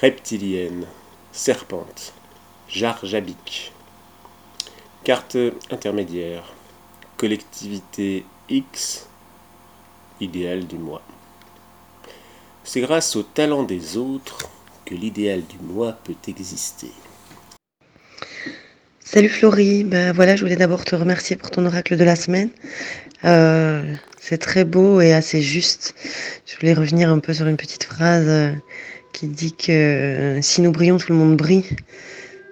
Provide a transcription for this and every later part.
reptilienne, serpente, jarjabique. Carte intermédiaire, collectivité X, idéal du moi. C'est grâce au talent des autres que l'idéal du moi peut exister. Salut Florie, ben voilà, je voulais d'abord te remercier pour ton oracle de la semaine. Euh, c'est très beau et assez juste. Je voulais revenir un peu sur une petite phrase euh, qui dit que euh, si nous brillons, tout le monde brille.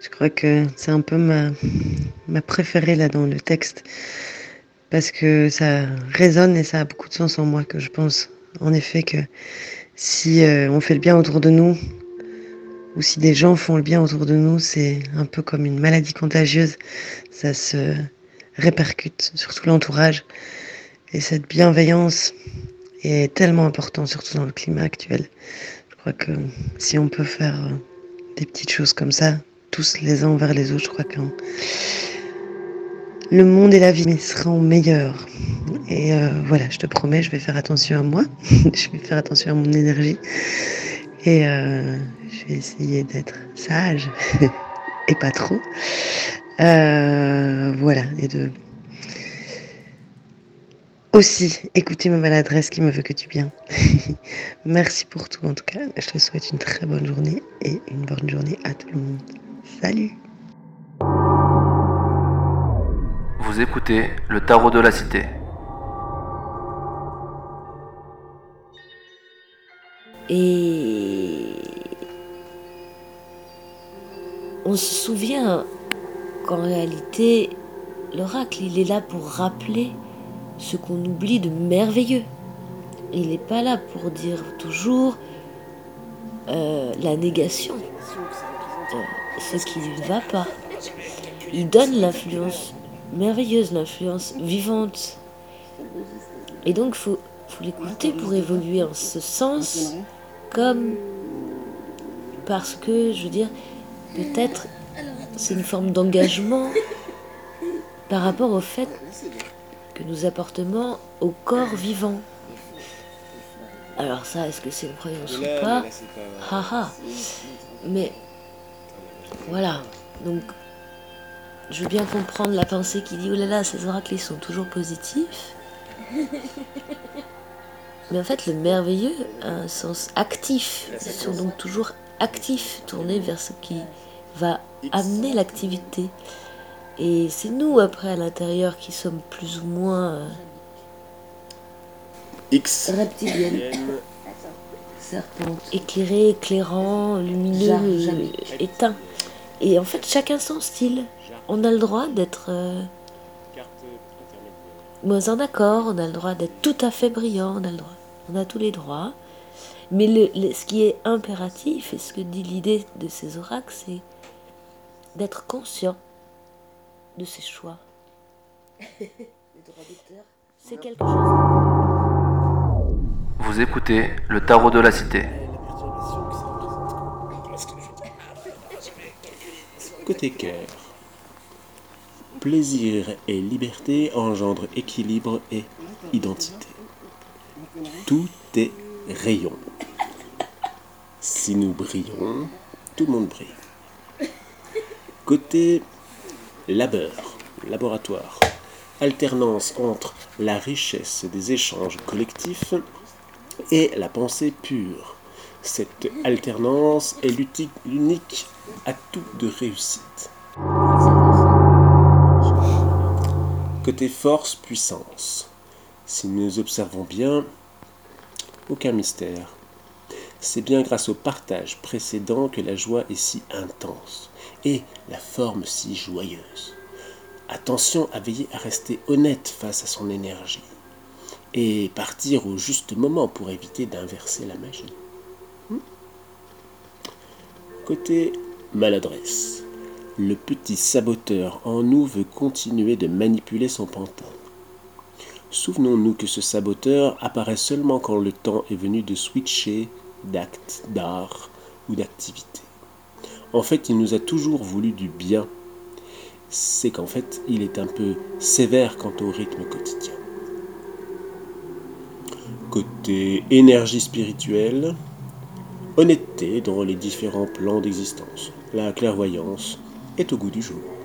Je crois que c'est un peu ma, ma préférée là dans le texte parce que ça résonne et ça a beaucoup de sens en moi que je pense en effet que si on fait le bien autour de nous, ou si des gens font le bien autour de nous, c'est un peu comme une maladie contagieuse. Ça se répercute sur tout l'entourage. Et cette bienveillance est tellement importante, surtout dans le climat actuel. Crois que si on peut faire euh, des petites choses comme ça, tous les uns envers les autres, je crois que le monde et la vie seront meilleurs. Et euh, voilà, je te promets, je vais faire attention à moi, je vais faire attention à mon énergie. Et euh, je vais essayer d'être sage et pas trop. Voilà, et de aussi écouter ma maladresse qui me veut que du bien. Merci pour tout en tout cas. Je te souhaite une très bonne journée et une bonne journée à tout le monde. Salut Vous écoutez le tarot de la cité. Et on se souvient qu'en réalité, l'oracle, il est là pour rappeler ce qu'on oublie de merveilleux. Il n'est pas là pour dire toujours euh, la négation, euh, ce qui ne va pas. Il donne l'influence merveilleuse, l'influence vivante. Et donc, il faut, faut l'écouter pour évoluer en ce sens, comme parce que, je veux dire, peut-être c'est une forme d'engagement par rapport au fait que nous apportons au corps vivant. Alors ça, est-ce que c'est une croyance ou pas Haha. Mais voilà. Donc, je veux bien comprendre la pensée qui dit oh là là, ces oracles ils sont toujours positifs. Mais en fait, le merveilleux a un sens actif. Ils sont donc toujours actifs, tournés vers ce qui va amener l'activité. Et c'est nous, après, à l'intérieur, qui sommes plus ou moins euh, X. reptiliennes. Serpent. Éclairé, éclairant, lumineux, éteint. Et en fait, chacun son style. On a le droit d'être euh, moins en accord, on a le droit d'être tout à fait brillant, on a le droit. On a tous les droits. Mais le, ce qui est impératif, et ce que dit l'idée de ces oracles, c'est d'être conscient de ses choix. c'est quelque chose. Vous écoutez le tarot de la cité. Côté cœur. Plaisir et liberté engendrent équilibre et identité. Tout est rayon. Si nous brillons, tout le monde brille. Côté labeur, laboratoire, alternance entre la richesse des échanges collectifs et la pensée pure. Cette alternance est l'unique atout de réussite. Côté force, puissance. Si nous observons bien, aucun mystère. C'est bien grâce au partage précédent que la joie est si intense et la forme si joyeuse. Attention à veiller à rester honnête face à son énergie et partir au juste moment pour éviter d'inverser la magie. Hmm? Côté maladresse, le petit saboteur en nous veut continuer de manipuler son pantin. Souvenons-nous que ce saboteur apparaît seulement quand le temps est venu de switcher d'acte, d'art ou d'activité. En fait, il nous a toujours voulu du bien. C'est qu'en fait, il est un peu sévère quant au rythme quotidien. Côté énergie spirituelle, honnêteté dans les différents plans d'existence. La clairvoyance est au goût du jour.